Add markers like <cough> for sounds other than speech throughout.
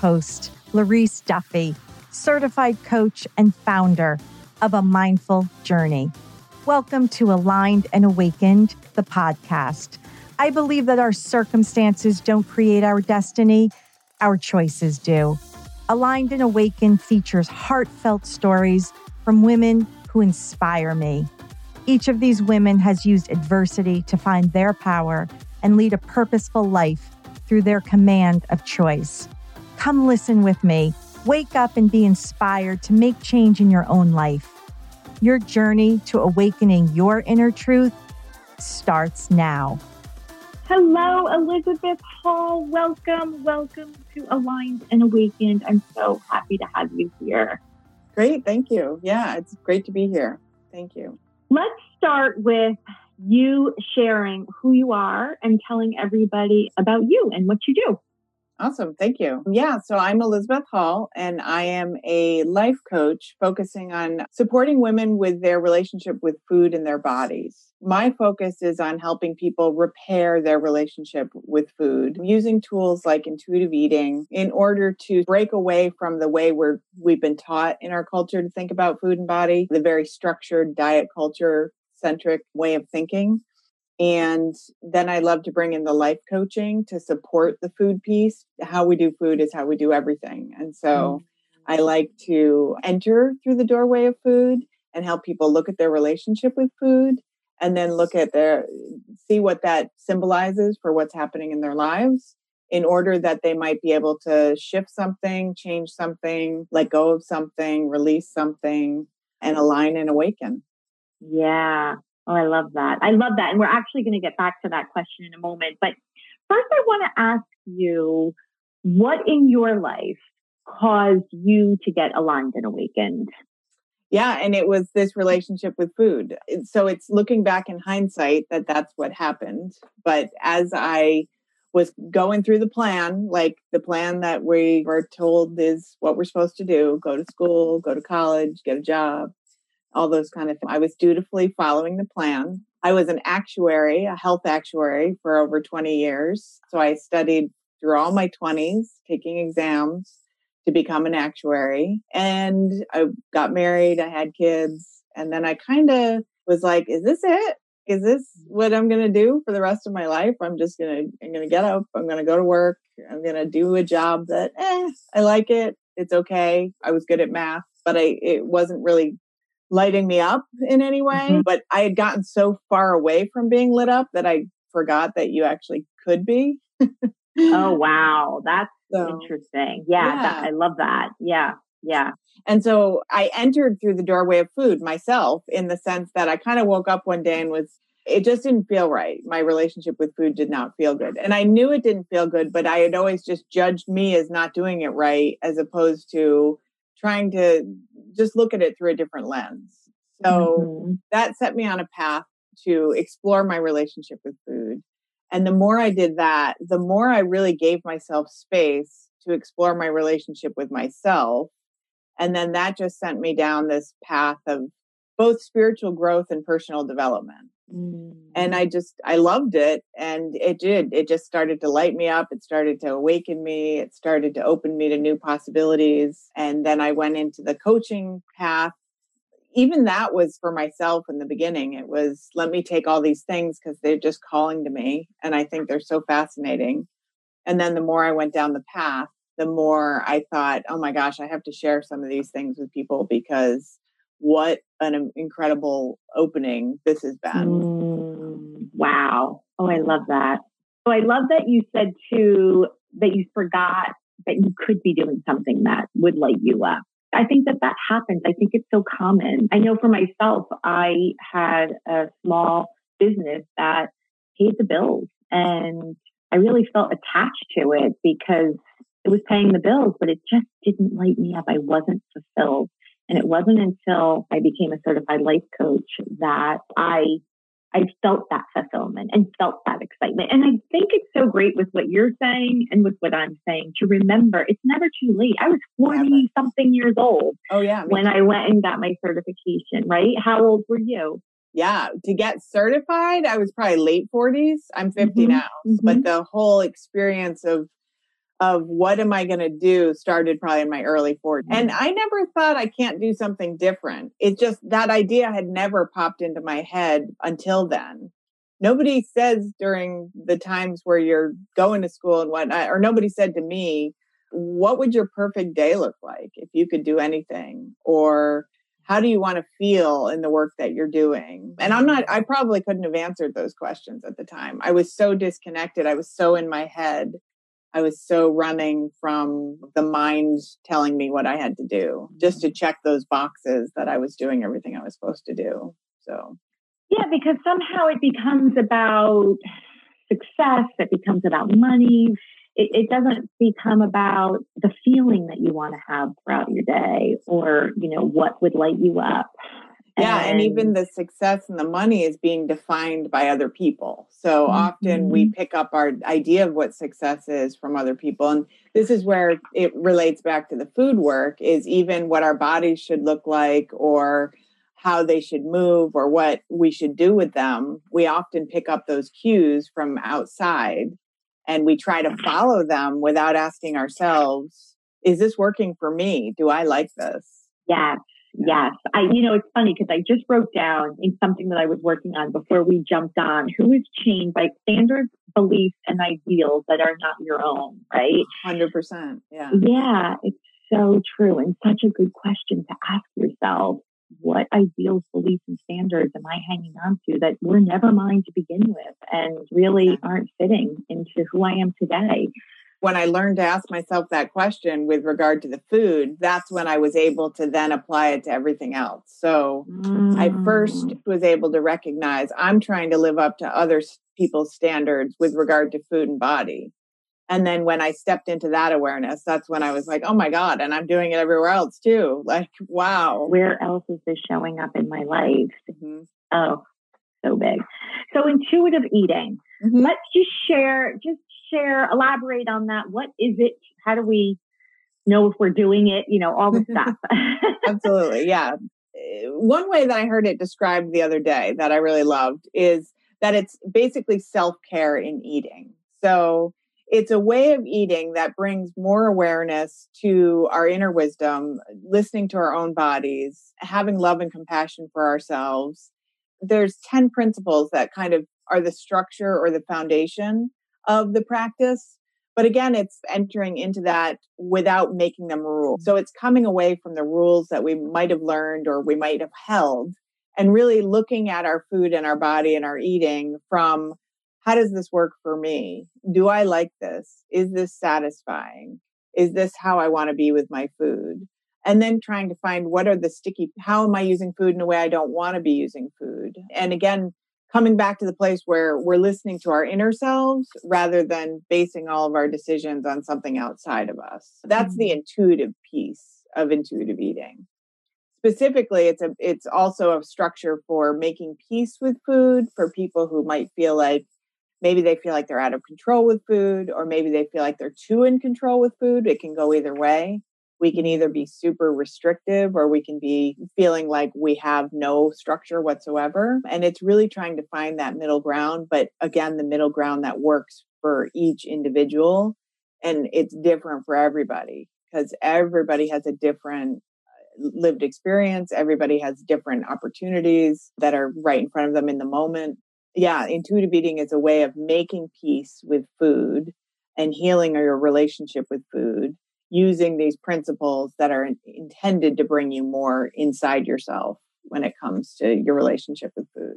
Host, Larice Duffy, certified coach and founder of A Mindful Journey. Welcome to Aligned and Awakened, the podcast. I believe that our circumstances don't create our destiny, our choices do. Aligned and Awakened features heartfelt stories from women who inspire me. Each of these women has used adversity to find their power and lead a purposeful life through their command of choice. Come listen with me. Wake up and be inspired to make change in your own life. Your journey to awakening your inner truth starts now. Hello, Elizabeth Hall. Welcome, welcome to Aligned and Awakened. I'm so happy to have you here. Great, thank you. Yeah, it's great to be here. Thank you. Let's start with you sharing who you are and telling everybody about you and what you do. Awesome. Thank you. Yeah. So I'm Elizabeth Hall and I am a life coach focusing on supporting women with their relationship with food and their bodies. My focus is on helping people repair their relationship with food using tools like intuitive eating in order to break away from the way we're, we've been taught in our culture to think about food and body, the very structured diet culture centric way of thinking and then I love to bring in the life coaching to support the food piece. How we do food is how we do everything. And so mm-hmm. I like to enter through the doorway of food and help people look at their relationship with food and then look at their, see what that symbolizes for what's happening in their lives in order that they might be able to shift something, change something, let go of something, release something, and align and awaken. Yeah. Oh, I love that. I love that. And we're actually going to get back to that question in a moment. But first, I want to ask you what in your life caused you to get aligned and awakened? Yeah, and it was this relationship with food. So it's looking back in hindsight that that's what happened. But as I was going through the plan, like the plan that we were told is what we're supposed to do go to school, go to college, get a job, all those kind of things. I was dutifully following the plan. I was an actuary, a health actuary for over 20 years. So I studied through all my 20s, taking exams to become an actuary. And I got married, I had kids, and then I kind of was like, is this it? Is this what I'm going to do for the rest of my life? I'm just going to I'm going to get up, I'm going to go to work, I'm going to do a job that eh, I like it. It's okay. I was good at math, but I it wasn't really lighting me up in any way. Mm-hmm. But I had gotten so far away from being lit up that I forgot that you actually could be. oh, <laughs> wow. That's so, interesting. Yeah, yeah. That, I love that. Yeah. Yeah. And so I entered through the doorway of food myself in the sense that I kind of woke up one day and was, it just didn't feel right. My relationship with food did not feel good. And I knew it didn't feel good, but I had always just judged me as not doing it right as opposed to trying to just look at it through a different lens. So mm-hmm. that set me on a path to explore my relationship with food. And the more I did that, the more I really gave myself space to explore my relationship with myself. And then that just sent me down this path of both spiritual growth and personal development. Mm. And I just, I loved it. And it did. It just started to light me up. It started to awaken me. It started to open me to new possibilities. And then I went into the coaching path. Even that was for myself in the beginning. It was, let me take all these things because they're just calling to me. And I think they're so fascinating. And then the more I went down the path, the more I thought, oh my gosh, I have to share some of these things with people because what an incredible opening this has been. Mm, wow. Oh, I love that. So I love that you said too that you forgot that you could be doing something that would light you up. I think that that happens. I think it's so common. I know for myself, I had a small business that paid the bills and I really felt attached to it because it was paying the bills, but it just didn't light me up. I wasn't fulfilled. And it wasn't until I became a certified life coach that I I felt that fulfillment and felt that excitement. And I think it's so great with what you're saying and with what I'm saying to remember it's never too late. I was 40 something years old. Oh, yeah. When too. I went and got my certification, right? How old were you? Yeah. To get certified, I was probably late 40s. I'm 50 mm-hmm. now. Mm-hmm. But the whole experience of of what am I going to do started probably in my early 40s. And mm-hmm. I never thought I can't do something different. It just that idea had never popped into my head until then. Nobody says during the times where you're going to school and whatnot, or nobody said to me, what would your perfect day look like if you could do anything? Or how do you want to feel in the work that you're doing? And I'm not, I probably couldn't have answered those questions at the time. I was so disconnected. I was so in my head I was so running from the mind telling me what I had to do just mm-hmm. to check those boxes that I was doing everything I was supposed to do. So, yeah, because somehow it becomes about success, it becomes about money. It, it doesn't become about the feeling that you want to have throughout your day or, you know, what would light you up. Yeah, and, and even the success and the money is being defined by other people. So mm-hmm. often we mm-hmm. pick up our idea of what success is from other people. And this is where it relates back to the food work is even what our bodies should look like or how they should move or what we should do with them. We often pick up those cues from outside and we try to follow them without asking ourselves, is this working for me? Do I like this? Yeah. Yes. I, you know, it's funny because I just wrote down in something that I was working on before we jumped on who is chained by standards, beliefs, and ideals that are not your own, right? 100%. Yeah. Yeah. It's so true and such a good question to ask yourself. What ideals, beliefs, and standards am I hanging on to that were never mine to begin with and really aren't fitting into who I am today? When I learned to ask myself that question with regard to the food, that's when I was able to then apply it to everything else. So mm. I first mm. was able to recognize I'm trying to live up to other people's standards with regard to food and body. And then when I stepped into that awareness, that's when I was like, oh my God, and I'm doing it everywhere else too. Like, wow. Where else is this showing up in my life? Mm-hmm. Oh, so big. So intuitive eating. Mm-hmm. Let's just share, just share, elaborate on that. What is it? How do we know if we're doing it? You know, all the <laughs> stuff. <laughs> Absolutely. Yeah. One way that I heard it described the other day that I really loved is that it's basically self care in eating. So it's a way of eating that brings more awareness to our inner wisdom, listening to our own bodies, having love and compassion for ourselves. There's 10 principles that kind of are the structure or the foundation of the practice. But again, it's entering into that without making them rules. So it's coming away from the rules that we might have learned or we might have held and really looking at our food and our body and our eating from how does this work for me? Do I like this? Is this satisfying? Is this how I want to be with my food? And then trying to find what are the sticky, how am I using food in a way I don't want to be using food? And again, coming back to the place where we're listening to our inner selves rather than basing all of our decisions on something outside of us. That's mm-hmm. the intuitive piece of intuitive eating. Specifically, it's a it's also a structure for making peace with food for people who might feel like maybe they feel like they're out of control with food or maybe they feel like they're too in control with food. It can go either way we can either be super restrictive or we can be feeling like we have no structure whatsoever. And it's really trying to find that middle ground. But again, the middle ground that works for each individual. And it's different for everybody because everybody has a different uh, lived experience. Everybody has different opportunities that are right in front of them in the moment. Yeah, intuitive eating is a way of making peace with food and healing your relationship with food using these principles that are intended to bring you more inside yourself when it comes to your relationship with food.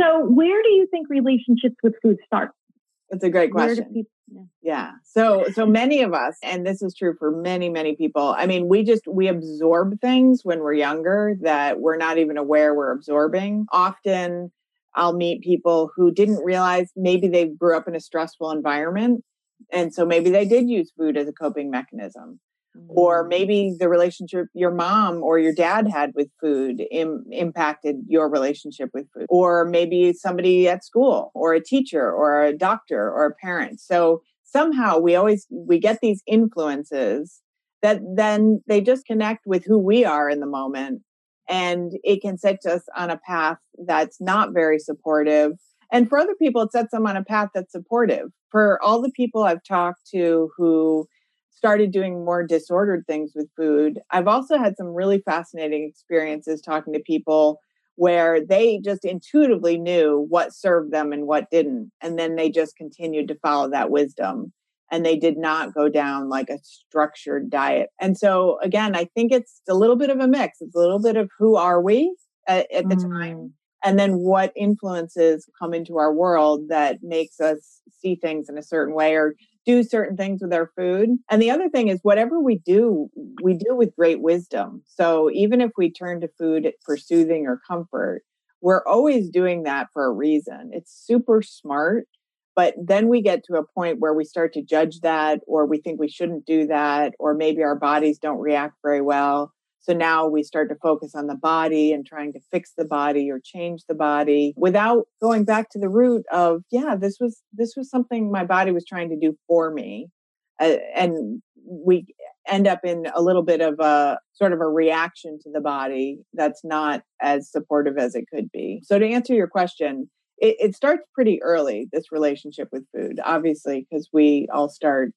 So, where do you think relationships with food start? That's a great question. People, yeah. yeah. So, so many of us, and this is true for many, many people. I mean, we just we absorb things when we're younger that we're not even aware we're absorbing. Often, I'll meet people who didn't realize maybe they grew up in a stressful environment and so maybe they did use food as a coping mechanism. Mm-hmm. Or mm. maybe the relationship your mom or your dad had with food Im- impacted your relationship with food. Or maybe somebody at school, or a teacher, or a doctor, or a parent. So somehow we always we get these influences that then they just connect with who we are in the moment and it can set us on a path that's not very supportive and for other people, it sets them on a path that's supportive. For all the people I've talked to who started doing more disordered things with food. I've also had some really fascinating experiences talking to people where they just intuitively knew what served them and what didn't. And then they just continued to follow that wisdom and they did not go down like a structured diet. And so, again, I think it's a little bit of a mix. It's a little bit of who are we at, at the mm. time, and then what influences come into our world that makes us see things in a certain way or do certain things with our food. And the other thing is, whatever we do, we do with great wisdom. So even if we turn to food for soothing or comfort, we're always doing that for a reason. It's super smart. But then we get to a point where we start to judge that, or we think we shouldn't do that, or maybe our bodies don't react very well. So now we start to focus on the body and trying to fix the body or change the body without going back to the root of, yeah, this was this was something my body was trying to do for me. Uh, and we end up in a little bit of a sort of a reaction to the body that's not as supportive as it could be. So to answer your question, it, it starts pretty early, this relationship with food, obviously, because we all start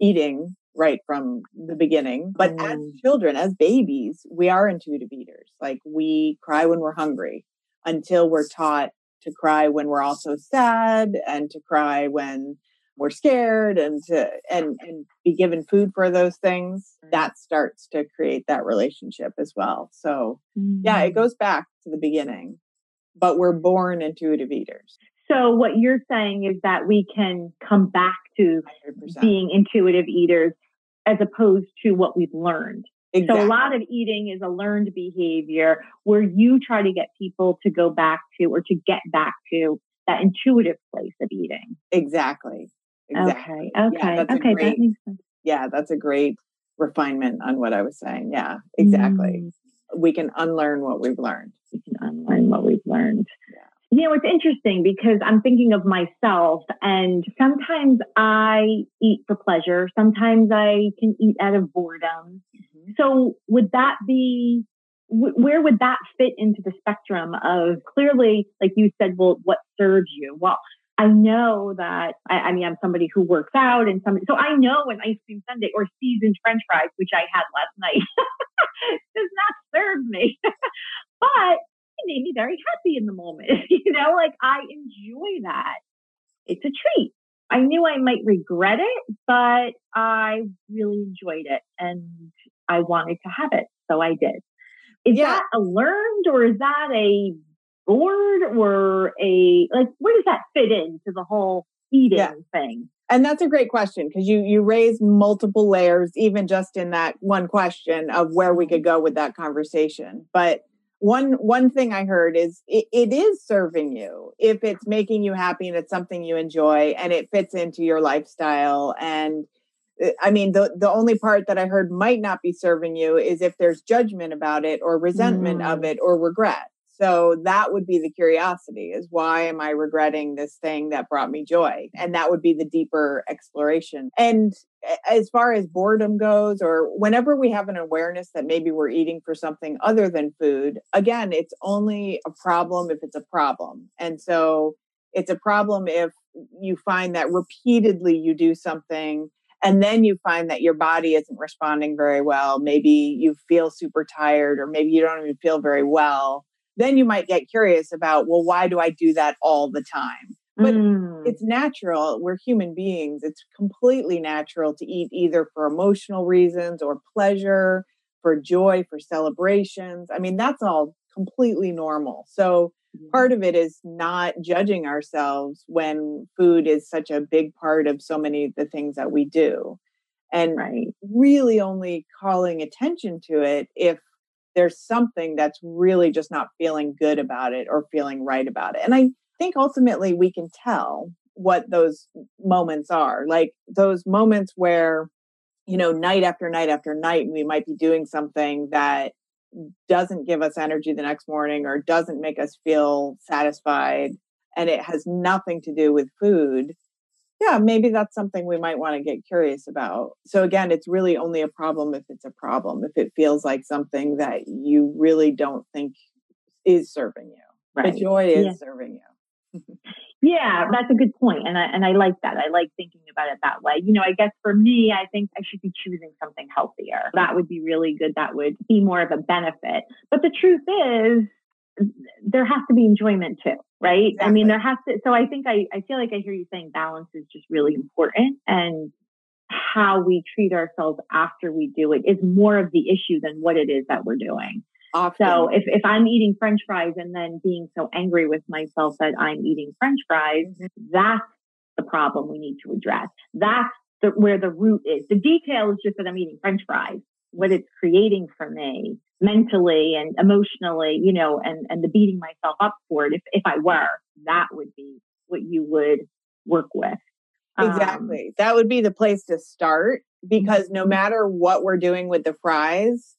eating right from the beginning. But mm. as children, as babies, we are intuitive eaters. Like we cry when we're hungry until we're taught to cry when we're also sad and to cry when we're scared and to and and be given food for those things that starts to create that relationship as well so mm. yeah it mm. goes back to the beginning but we're born intuitive eaters so what you're saying is that we can come back to 100%. being intuitive eaters as opposed to what we've learned. Exactly. So a lot of eating is a learned behavior where you try to get people to go back to or to get back to that intuitive place of eating. Exactly. exactly. Okay. Okay. Yeah, okay. Great, that makes sense. Yeah, that's a great refinement on what I was saying. Yeah, exactly. Mm. We can unlearn what we've learned. We can unlearn what we've learned. Yeah. You know, it's interesting because I'm thinking of myself and sometimes I eat for pleasure. Sometimes I can eat out of boredom. Mm-hmm. So would that be, where would that fit into the spectrum of clearly, like you said, well, what serves you? Well, I know that, I, I mean, I'm somebody who works out and somebody, so I know an ice cream sundae or seasoned french fries, which I had last night, <laughs> does not serve me. <laughs> but it made me very happy in the moment. <laughs> you know, like I enjoy that. It's a treat. I knew I might regret it, but I really enjoyed it and I wanted to have it. So I did. Is yeah. that a learned or is that a bored or a like where does that fit into the whole eating yeah. thing? And that's a great question because you you raised multiple layers even just in that one question of where we could go with that conversation. But one one thing i heard is it, it is serving you if it's making you happy and it's something you enjoy and it fits into your lifestyle and uh, i mean the the only part that i heard might not be serving you is if there's judgment about it or resentment mm. of it or regret so that would be the curiosity is why am I regretting this thing that brought me joy? And that would be the deeper exploration. And eh, as far as boredom goes, or whenever we have an awareness that maybe we're eating for something other than food, again, it's only a problem if it's a problem. And so it's a problem if you find that repeatedly you do something and then you find that your body isn't responding very well. Maybe you feel super tired, or maybe you don't even feel very well then you might get curious about, well, why do I do that all the time? But mm. it's natural. We're human beings. It's completely natural to eat either for emotional reasons or pleasure, for joy, for celebrations. I mean, that's all completely normal. So, part of it is not judging ourselves when food is such a big part of so many of the things that we do. And right. really only calling attention to it if there's something that's really just not feeling good about it or feeling right about it. And I think ultimately we can tell what those moments are like those moments where, you know, night after night after night, we might be doing something that doesn't give us energy the next morning or doesn't make us feel satisfied and it has nothing to do with food yeah, maybe that's something we might want to get curious about. So again, it's really only a problem if it's a problem, if it feels like something that you really don't think is serving you. Right. The joy is yeah. serving you. <laughs> Yeah, that's a good point, and I and I like that. I like thinking about it that way. You know, I guess for me, I think I should be choosing something healthier. That would be really good. That would be more of a benefit. But the truth is, there has to be enjoyment too, right? Exactly. I mean, there has to. So I think I I feel like I hear you saying balance is just really important, and how we treat ourselves after we do it is more of the issue than what it is that we're doing. Often. So if, if I'm eating french fries and then being so angry with myself that I'm eating french fries, mm-hmm. that's the problem we need to address. That's the, where the root is. The detail is just that I'm eating french fries. What it's creating for me mentally and emotionally, you know, and, and the beating myself up for it. If, if I were, that would be what you would work with. Exactly. Um, that would be the place to start because no mm-hmm. matter what we're doing with the fries,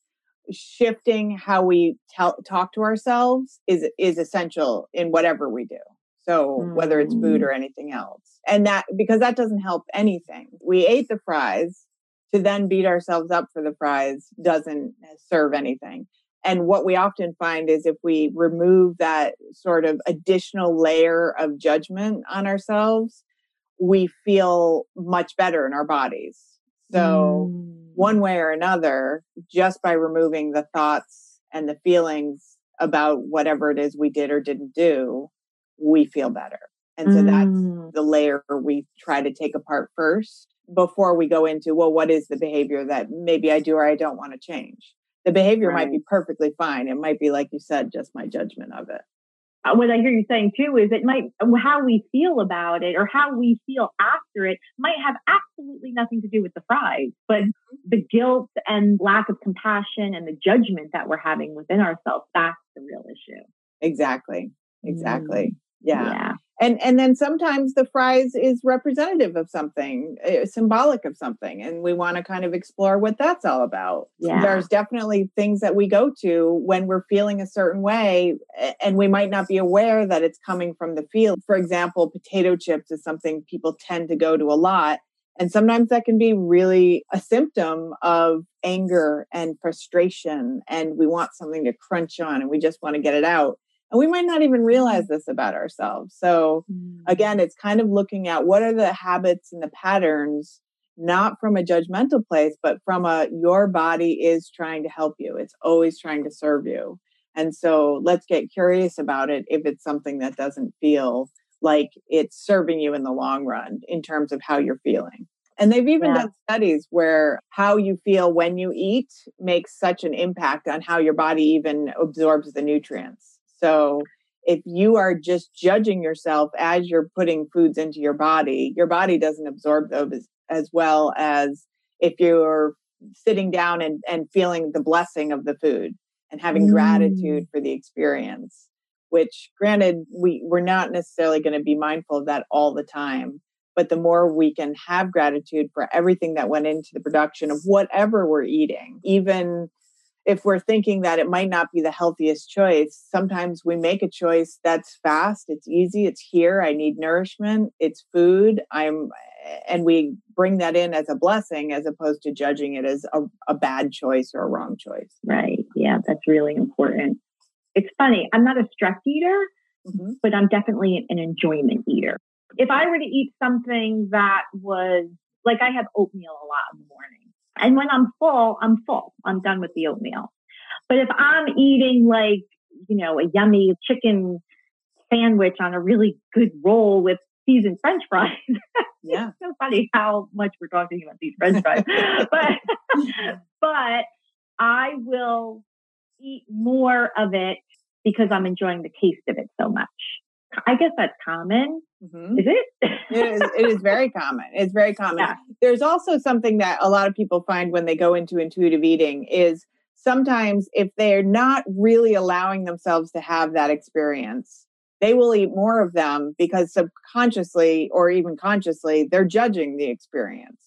shifting how we tell, talk to ourselves is is essential in whatever we do. So mm. whether it's food mm. or anything else. And that because that doesn't help anything. We ate the fries to then beat ourselves up for the prize doesn't serve anything. And what we often find is if we remove that sort of additional layer of judgment on ourselves, we feel much better in our bodies. So mm one way or another just by removing the thoughts and the feelings about whatever it is we did or didn't do, we feel better. And so mm. that's the layer we try to take apart first before we go into, well, what is the behavior that maybe I do or I don't want to change? The behavior right. might be perfectly fine. It might be, like you said, just my judgment of it. Uh, what I hear you saying too is it might how we feel about it or how we feel after it might have absolutely nothing to do with the fries, but mm-hmm. the guilt and lack of compassion and the judgment that we're having within ourselves that's the real issue. Exactly. Exactly. Mm. Yeah. yeah and and then sometimes the fries is representative of something uh, symbolic of something and we want to kind of explore what that's all about. Yeah. there's definitely things that we go to when we're feeling a certain way and we might not be aware that it's coming from the field. For example potato chips is something people tend to go to a lot and sometimes that can be really a symptom of anger and frustration and we want something to crunch on and we just want to get it out and we might not even realize this about ourselves. So, mm. again, it's kind of looking at what are the habits and the patterns, not from a judgmental place, but from a your body is trying to help you. It's always trying to serve you. And so, let's get curious about it if it's something that doesn't feel like it's serving you in the long run in terms of how you're feeling. And they've even yeah. done studies where how you feel when you eat makes such an impact on how your body even absorbs the nutrients. So if you are just judging yourself as you're putting foods into your body, your body doesn't absorb those as, as well as if you're sitting down and, and feeling the blessing of the food and having mm. gratitude for the experience which granted we we're not necessarily going to be mindful of that all the time but the more we can have gratitude for everything that went into the production of whatever we're eating even if we're thinking that it might not be the healthiest choice, sometimes we make a choice that's fast, it's easy, it's here, I need nourishment, it's food, I'm and we bring that in as a blessing as opposed to judging it as a, a bad choice or a wrong choice. Right. Yeah, that's really important. It's funny, I'm not a stress eater, mm-hmm. but I'm definitely an enjoyment eater. If I were to eat something that was like I have oatmeal a lot in the morning and when I'm full, I'm full. I'm done with the oatmeal. But if I'm eating like, you know, a yummy chicken sandwich on a really good roll with seasoned french fries. <laughs> Yeah. it's so funny how much we're talking about these french fries. <laughs> but but I will eat more of it because I'm enjoying the taste of it so much. I guess that's common. Mm-hmm. Is it? it, is, it is very <laughs> common. It's very common. Yeah. There's also something that a lot of people find when they go into intuitive eating is sometimes if they're not really allowing themselves to have that experience, they will eat more of them because subconsciously or even consciously, they're judging the experience.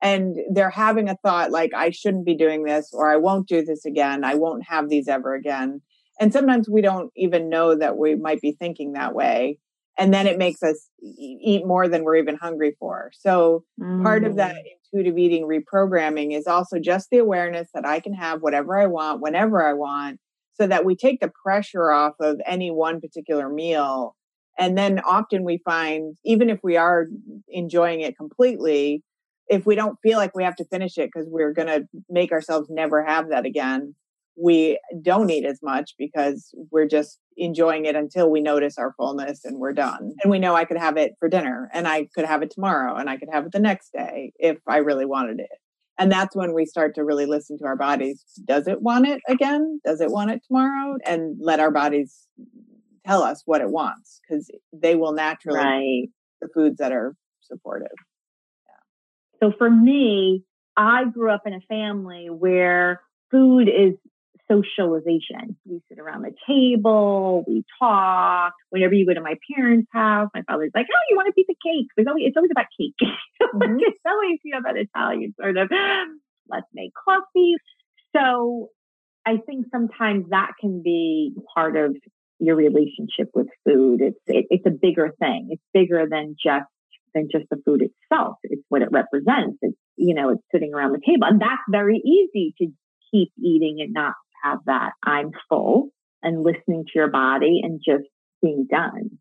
And they're having a thought like, I shouldn't be doing this, or I won't do this again. I won't have these ever again. And sometimes we don't even know that we might be thinking that way. And then it makes us eat more than we're even hungry for. So mm. part of that mm. intuitive eating reprogramming is also just the awareness that I can have whatever I want, whenever I want, so that we take the pressure off of any one particular meal And then often we find, even if we are enjoying it completely, if we don't feel like we have to finish it because we're going to make ourselves never have that again, we don't eat as much because we're just enjoying it until we notice our fullness and we're done. And we know I could have it for dinner and I could have it tomorrow and I could have it the next day if I really wanted it. And that's when we start to really listen to our bodies. Does it want it again? Does it want it tomorrow? And let our bodies tell us what it wants because they will naturally right. the foods that are supportive. Yeah. So for me, I grew up in a family where food is socialization. We sit around the table, we talk. Whenever you go to my parents' house, my father's like, "Oh, you want a piece of cake?" It's always, it's always about cake. Mm-hmm. <laughs> it's always you know that Italian sort of let's make coffee. So I think sometimes that can be part of your relationship with food. It's it, it's a bigger thing. It's bigger than just than just the food itself. It's what it represents. It's you know it's sitting around the table, and that's very easy to keep eating and not have that I'm full and listening to your body and just being done.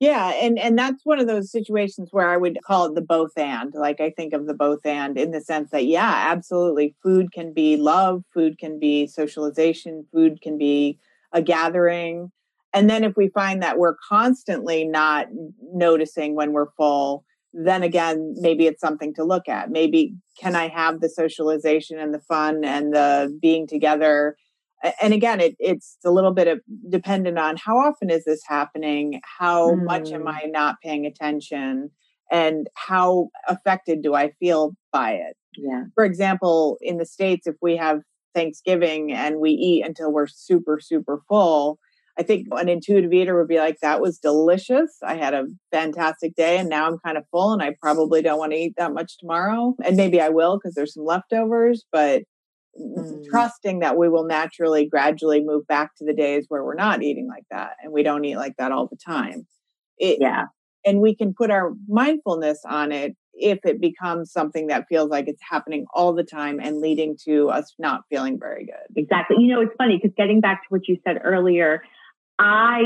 Yeah, and and that's one of those situations where I would call it the both and. Like I think of the both and in the sense that yeah, absolutely, food can be love, food can be socialization, food can be a gathering. And then if we find that we're constantly not noticing when we're full, then again, maybe it's something to look at. Maybe can I have the socialization and the fun and the being together? And again, it, it's a little bit of dependent on how often is this happening? How mm. much am mm. I not paying attention? And how affected do I feel by it? Yeah. For example, in the States, if we have Thanksgiving and we eat until we're super, super full, I think an intuitive eater would be like, that was delicious. I had a fantastic day and now I'm kind of full and I probably don't want to eat that much tomorrow. And maybe I will because there's some leftovers, but mm. trusting that we will naturally, gradually move back to the days where we're not eating like that and we don't eat like that all the time. It, yeah. And we can put our mindfulness on it if it becomes something that feels like it's happening all the time and leading to us not feeling very good. Exactly. You know, it's funny because getting back to what you said earlier, I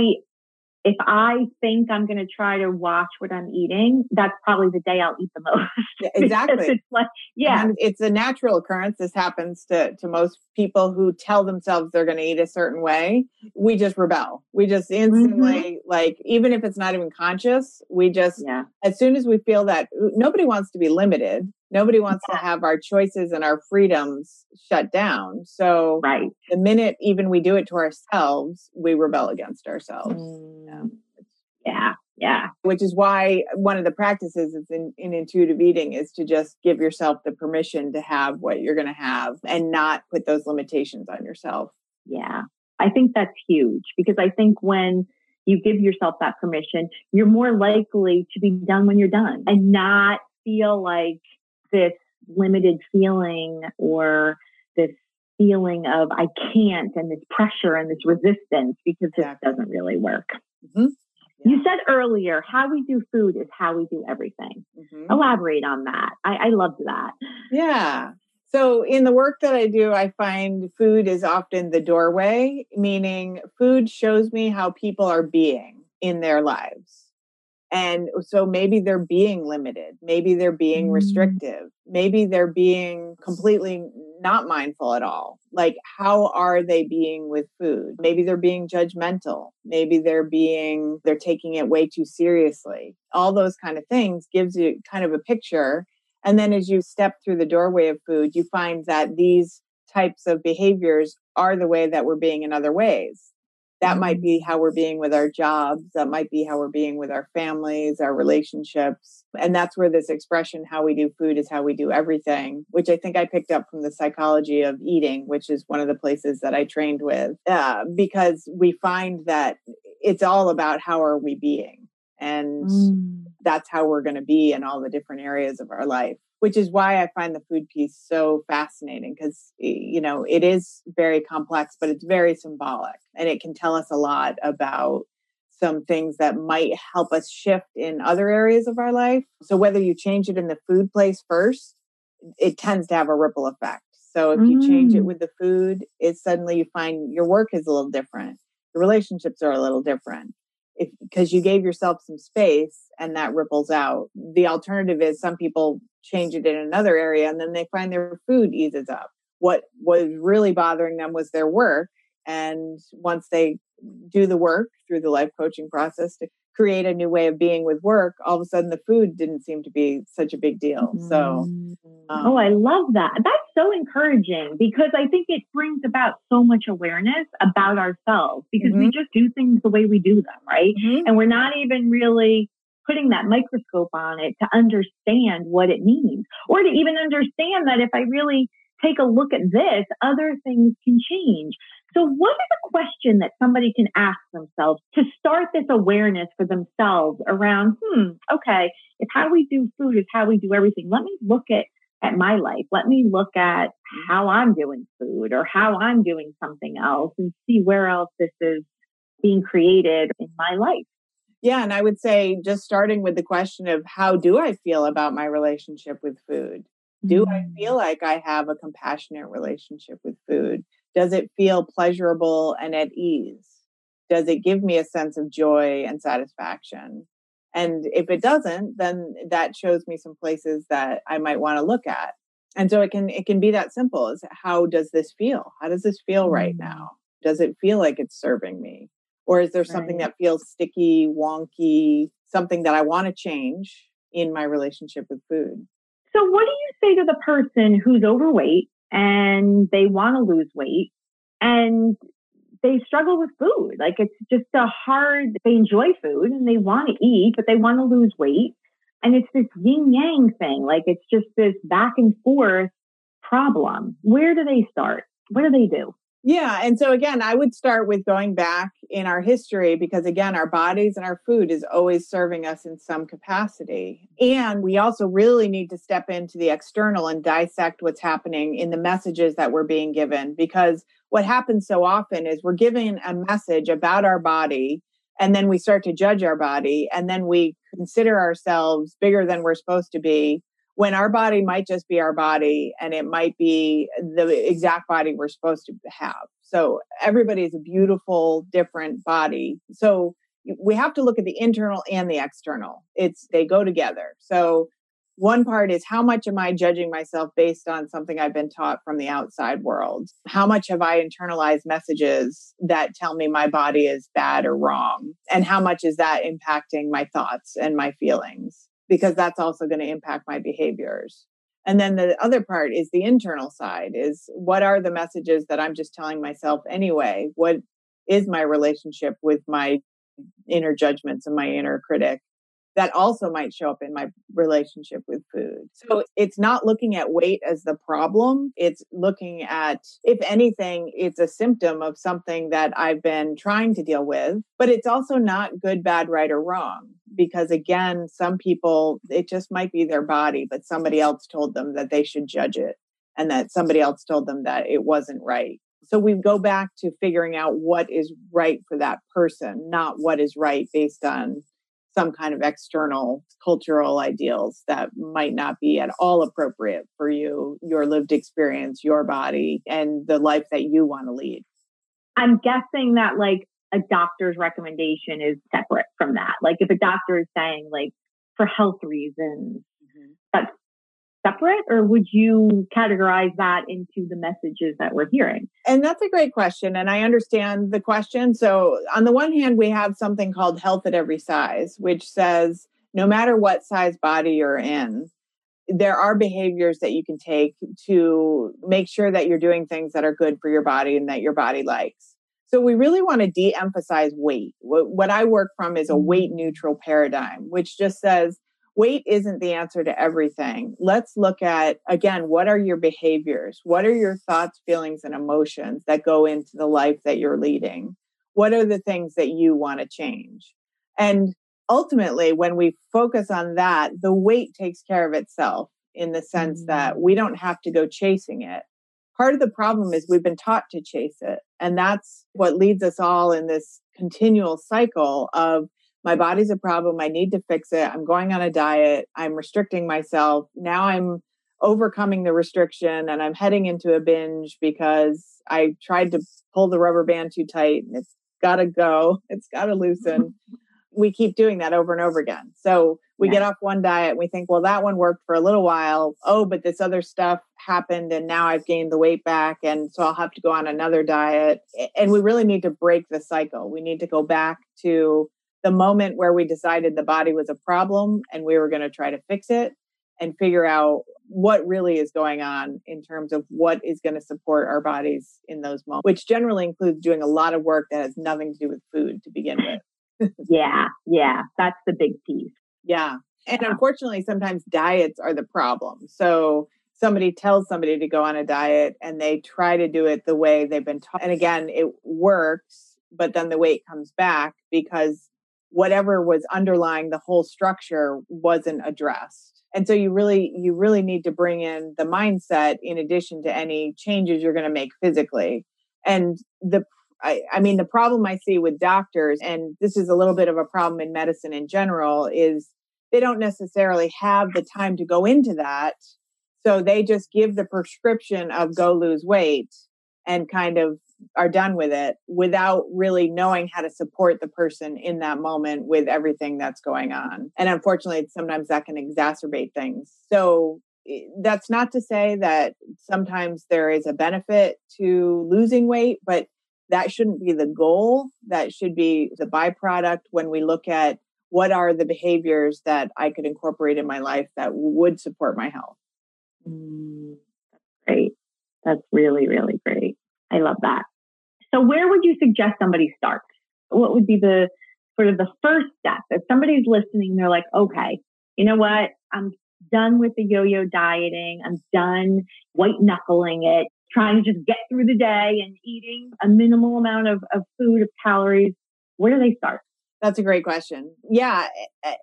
if I think I'm going to try to watch what I'm eating, that's probably the day I'll eat the most. <laughs> exactly. it's like, yeah, and it's a natural occurrence. This happens to, to most people who tell themselves they're going to eat a certain way. We just rebel. We just instantly, mm-hmm. like, even if it's not even conscious, we just, yeah. as soon as we feel that nobody wants to be limited, nobody wants yeah. to have our choices and our freedoms shut down. So, right. the minute even we do it to ourselves, we rebel against ourselves. Mm. Yeah. Yeah. Which is why one of the practices in, in intuitive eating is to just give yourself the permission to have what you're going to have and not put those limitations on yourself. Yeah. I think that's huge because I think when you give yourself that permission, you're more likely to be done when you're done and not feel like this limited feeling or this feeling of I can't and this pressure and this resistance because this doesn't really work. Mm-hmm. Yeah. You said earlier, how we do food is how we do everything. Mm-hmm. Elaborate on that. I, I loved that. Yeah. So, in the work that I do, I find food is often the doorway, meaning food shows me how people are being in their lives. And so maybe they're being limited. Maybe they're being mm. restrictive. Maybe they're being completely not mindful at all. Like, how are they being with food? Maybe they're being judgmental. Maybe they're being, they're taking it way too seriously. All those kind of things gives you kind of a picture. And then as you step through the doorway of food, you find that these types of behaviors are the way that we're being in other ways that might be how we're being with our jobs that might be how we're being with our families our relationships and that's where this expression how we do food is how we do everything which i think i picked up from the psychology of eating which is one of the places that i trained with uh, because we find that it's all about how are we being and mm. that's how we're going to be in all the different areas of our life which is why I find the food piece so fascinating because, you know, it is very complex, but it's very symbolic and it can tell us a lot about some things that might help us shift in other areas of our life. So, whether you change it in the food place first, it tends to have a ripple effect. So, if you change it mm. with the food, it suddenly you find your work is a little different, your relationships are a little different if because you gave yourself some space and that ripples out. The alternative is some people change it in another area and then they find their food eases up. What was really bothering them was their work. And once they do the work through the life coaching process to create a new way of being with work, all of a sudden the food didn't seem to be such a big deal. So, um, oh, I love that. That's so encouraging because I think it brings about so much awareness about ourselves because mm-hmm. we just do things the way we do them, right? Mm-hmm. And we're not even really putting that microscope on it to understand what it means or to even understand that if I really take a look at this, other things can change. So, what is a question that somebody can ask themselves to start this awareness for themselves around, hmm, okay, if how we do food is how we do everything, let me look at, at my life. Let me look at how I'm doing food or how I'm doing something else and see where else this is being created in my life. Yeah. And I would say just starting with the question of how do I feel about my relationship with food? Do I mm. feel like I have a compassionate relationship with food? Does it feel pleasurable and at ease? Does it give me a sense of joy and satisfaction? And if it doesn't, then that shows me some places that I might want to look at. And so it can it can be that simple as how does this feel? How does this feel right mm. now? Does it feel like it's serving me? Or is there something right. that feels sticky, wonky, something that I want to change in my relationship with food? So, what do you say to the person who's overweight and they want to lose weight and they struggle with food. Like it's just a hard, they enjoy food and they want to eat, but they want to lose weight. And it's this yin yang thing. Like it's just this back and forth problem. Where do they start? What do they do? Yeah. And so, again, I would start with going back in our history because, again, our bodies and our food is always serving us in some capacity. And we also really need to step into the external and dissect what's happening in the messages that we're being given. Because what happens so often is we're given a message about our body and then we start to judge our body and then we consider ourselves bigger than we're supposed to be when our body might just be our body and it might be the exact body we're supposed to have. So everybody is a beautiful, different body. So we have to look at the internal and the external. It's they go together. So one part is how much am I judging myself based on something I've been taught from the outside world? How much have I internalized messages that tell me my body is bad or wrong? And how much is that impacting my thoughts and my feelings? Because that's also going to impact my behaviors. And then the other part is the internal side is what are the messages that I'm just telling myself anyway? What is my relationship with my inner judgments and my inner critic? That also might show up in my relationship with food. So it's not looking at weight as the problem. It's looking at, if anything, it's a symptom of something that I've been trying to deal with. But it's also not good, bad, right, or wrong. Because again, some people, it just might be their body, but somebody else told them that they should judge it and that somebody else told them that it wasn't right. So we go back to figuring out what is right for that person, not what is right based on some kind of external cultural ideals that might not be at all appropriate for you, your lived experience, your body, and the life that you want to lead. I'm guessing that like a doctor's recommendation is separate from that. Like if a doctor is saying like for health reasons, mm-hmm. that's separate or would you categorize that into the messages that we're hearing? And that's a great question. And I understand the question. So, on the one hand, we have something called health at every size, which says no matter what size body you're in, there are behaviors that you can take to make sure that you're doing things that are good for your body and that your body likes. So we really want to de emphasize weight. What, I work from is a mm-hmm. weight neutral paradigm, which just says weight isn't the answer to everything. Let's look at, again, what are your behaviors? What are your thoughts, feelings, and emotions that go into the life that you're leading? What are the things that you want to change? And ultimately, when we focus on that, the weight takes care of itself in the sense that mm. we don't have to go chasing it. Part of the problem is we've been taught to chase it. And that's what leads us all in this continual cycle of my body's a problem. I need to fix it. I'm going on a diet. I'm restricting myself. Now I'm overcoming the restriction and I'm heading into a binge because I tried to pull the rubber band too tight and it's got to go. <laughs> It's got to loosen. <laughs> we keep doing that over and over again. So we yeah. get off one diet and we think, well, that one worked for a little while. Oh, but this other stuff happened and now I've gained the weight back. And so I'll have to go on another diet. And we really need to break the cycle. We need to go back to the moment where we decided the body was a problem and we were going to try to fix it and figure out what really is going on in terms of what is going to support our bodies in those moments, which generally includes doing a lot of work that has nothing to do with food to begin with. <laughs> yeah, yeah, that's the big piece. Yeah. And yeah. unfortunately, sometimes diets are the problem. So somebody tells somebody to go on a diet and they try to do it the way they've been taught. And again, it works, but then the weight comes back because whatever was underlying the whole structure wasn't addressed. And so you really you really need to bring in the mindset in addition to any changes you're going to make physically. And the I, I, mean the problem i see with doctors and this is a little bit of a problem in medicine in general is they don't necessarily have the time to go into that. So they just give the prescription of go lose weight and kind of are done with it without really knowing how to support the person in that moment with everything that's going on. And unfortunately, sometimes that can exacerbate things. So that's not to say that sometimes there is a benefit to losing weight, but that shouldn't be the goal. That should be the byproduct when we look at what are the behaviors that I could incorporate in my life that would support my health. Mm, that's great. That's really, really great. I love that. So where would you suggest somebody start? What would be the sort of the first step? If somebody's listening, they're like, okay, you know what? I'm done with the yo-yo dieting. I'm done white knuckling it, trying to just get through the day and eating a minimal amount of, of food, of calories. Where do they start? That's a great question. Yeah.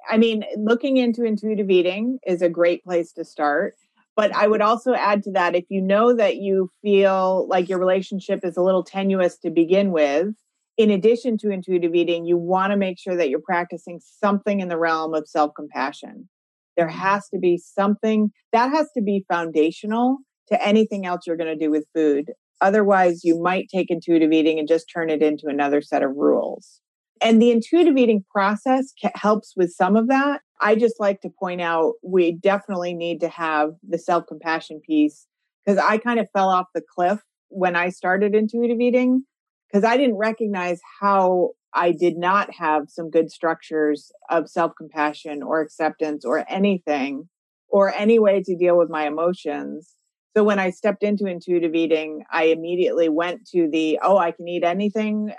I mean, looking into intuitive eating is a great place to start. But I would also add to that if you know that you feel like your relationship is a little tenuous to begin with, in addition to intuitive eating, you want to make sure that you're practicing something in the realm of self compassion. There mm-hmm. has to be something that has to be foundational to anything else you're going to do with food. Otherwise, you might take intuitive eating and just turn it into another set of rules. And the intuitive eating process helps with some of that. I just like to point out we definitely need to have the self compassion piece because I kind of fell off the cliff when I started intuitive eating because I didn't recognize how I did not have some good structures of self compassion or acceptance or anything or any way to deal with my emotions. So when I stepped into intuitive eating, I immediately went to the, oh, I can eat anything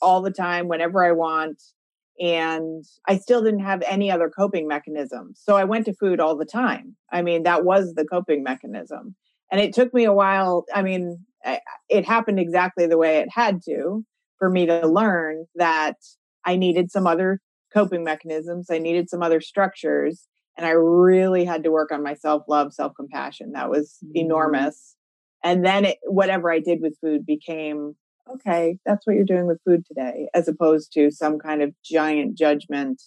all the time, whenever I want and I still didn't have any other coping mechanism. So I went to food all the time. I mean, that was the coping mechanism. And it took me a while. I mean, it happened exactly the way it had to for me to learn that I needed some other coping mechanisms, I needed some other structures. And I really had to work on my self love, self compassion. That was mm-hmm. enormous. And then it, whatever I did with food became okay, that's what you're doing with food today, as opposed to some kind of giant judgment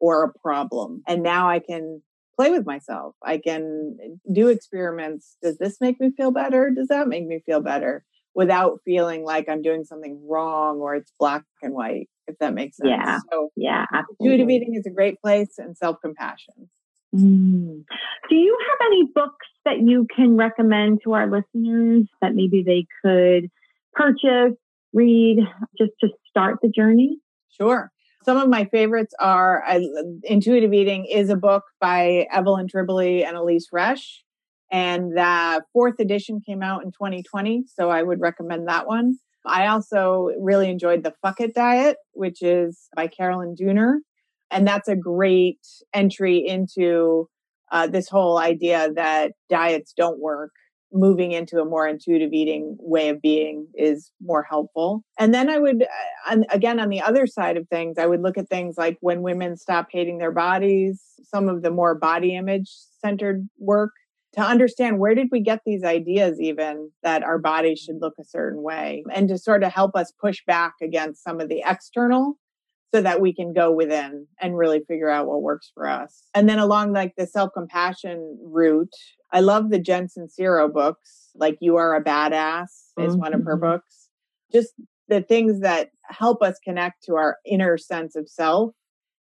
or a problem. And now I can play with myself. I can do experiments. Does this make me feel better? Does that make me feel better? Without feeling like I'm doing something wrong or it's black and white, if that makes sense. Yeah. So, yeah. Intuitive eating is a great place and self compassion. Mm. Do you have any books that you can recommend to our listeners that maybe they could purchase read just to start the journey? Sure. Some of my favorites are uh, Intuitive Eating is a book by Evelyn Tribole and Elyse Resch. And the fourth edition came out in 2020. So I would recommend that one. I also really enjoyed The Fuck It Diet, which is by Carolyn Dooner. And that's a great entry into uh, this whole idea that diets don't work moving into a more intuitive eating way of being is more helpful. And then I would, uh, again, on the other side of things, I would look at things like when women stop hating their bodies, some of the more body image centered work to understand where did we get these ideas even that our bodies should look a certain way and to sort of help us push back against some of the external so that we can go within and really figure out what works for us. And then along like the self-compassion route, I love the Jen Sincero books, like You Are a Badass is mm-hmm. one of her mm-hmm. books. Just the things that help us connect to our inner sense of self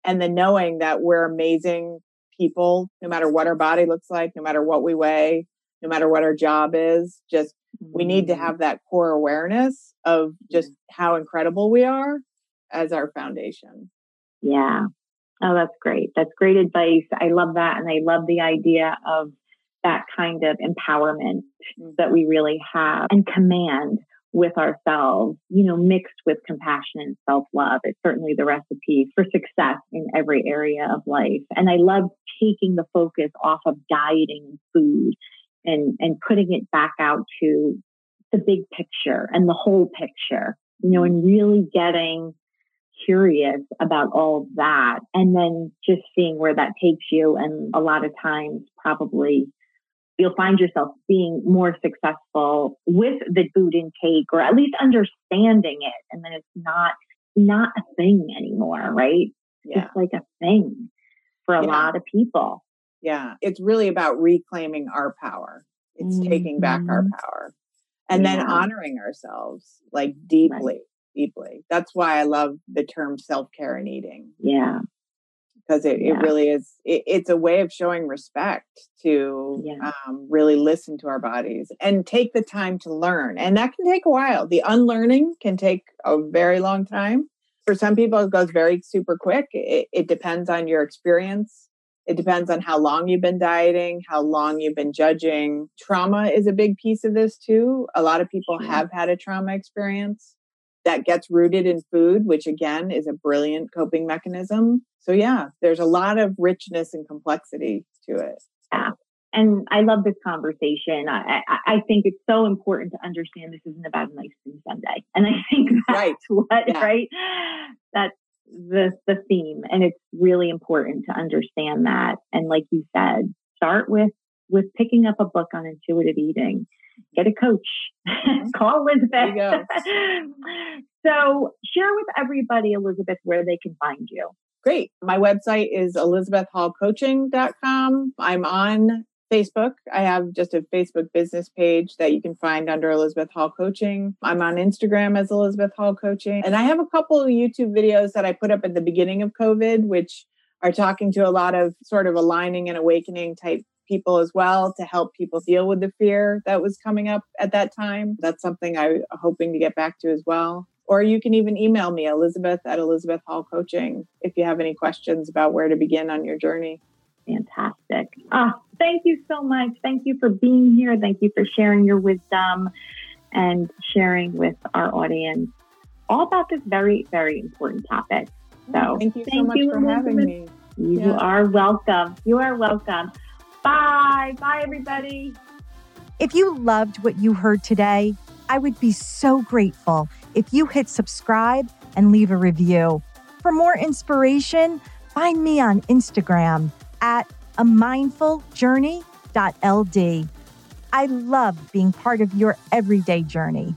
and the knowing that we're amazing people, no matter what our body looks like, no matter what we weigh, no matter what our job is. Just we need to mm-hmm. have that core awareness of just how incredible we are as our foundation. Yeah. Oh, that's great. That's great advice. I love that. And I love the idea of that kind of empowerment mm-hmm. that we really have and command with ourselves, you know, mixed with compassion and self love. It's certainly the recipe for success in every area of life. And I love taking the focus off of dieting food and, and putting it back out to the big picture and the whole picture, you know, and really getting curious about all that and then just seeing where that takes you. And a lot of times, probably you'll find yourself being more successful with the food intake or at least understanding it. And then it's not, not a thing anymore, right? Yeah. It's like a thing for a yeah. lot of people. Yeah. It's really about reclaiming our power. It's mm-hmm. taking back our mm-hmm. power and yeah. then honoring ourselves like deeply, right. deeply. That's why I love the term self care and eating. Yeah because it, yeah. it really is it, it's a way of showing respect to yeah. um, really listen to our bodies and take the time to learn and that can take a while. The unlearning can take a very long time. For some people it goes very super quick. It, it depends on your experience. It depends on how long you've been dieting how long you've been judging. Trauma is a big piece of this too. A lot of people sure. have had a trauma experience that gets rooted in food which again is a brilliant coping mechanism so yeah, there's a lot of richness and complexity to it. Yeah. And I love this conversation. I, I, I think it's so important to understand this isn't about a nice thing Sunday. And I think <laughs> that's right. what, yeah. right? That's the, the theme. And it's really important to understand that. And like you said, start with, with picking up a book on intuitive eating get a coach, mm-hmm. <laughs> call Elizabeth. <laughs> so share with everybody, Elizabeth, where they can find you. Great. My website is elizabethhallcoaching.com. I'm on Facebook. I have just a Facebook business page that you can find under Elizabeth Hall Coaching. I'm on Instagram as Elizabeth Hall Coaching. And I have a couple of YouTube videos that I put up at the beginning of COVID, which are talking to a lot of sort of aligning and awakening type people as well to help people deal with the fear that was coming up at that time. That's something I'm hoping to get back to as well. Or you can even email me, Elizabeth at Elizabeth Hall Coaching, if you have any questions about where to begin on your journey. Fantastic. Oh, thank you so much. Thank you for being here. Thank you for sharing your wisdom and sharing with our audience all about this very, very important topic. So thank you so thank much you, for Elizabeth. having me. You yeah. are welcome. You are welcome. Bye. Bye, everybody. If you loved what you heard today, I would be so grateful if you hit subscribe and leave a review. For more inspiration, find me on Instagram at a mindfuljourney.ld. I love being part of your everyday journey.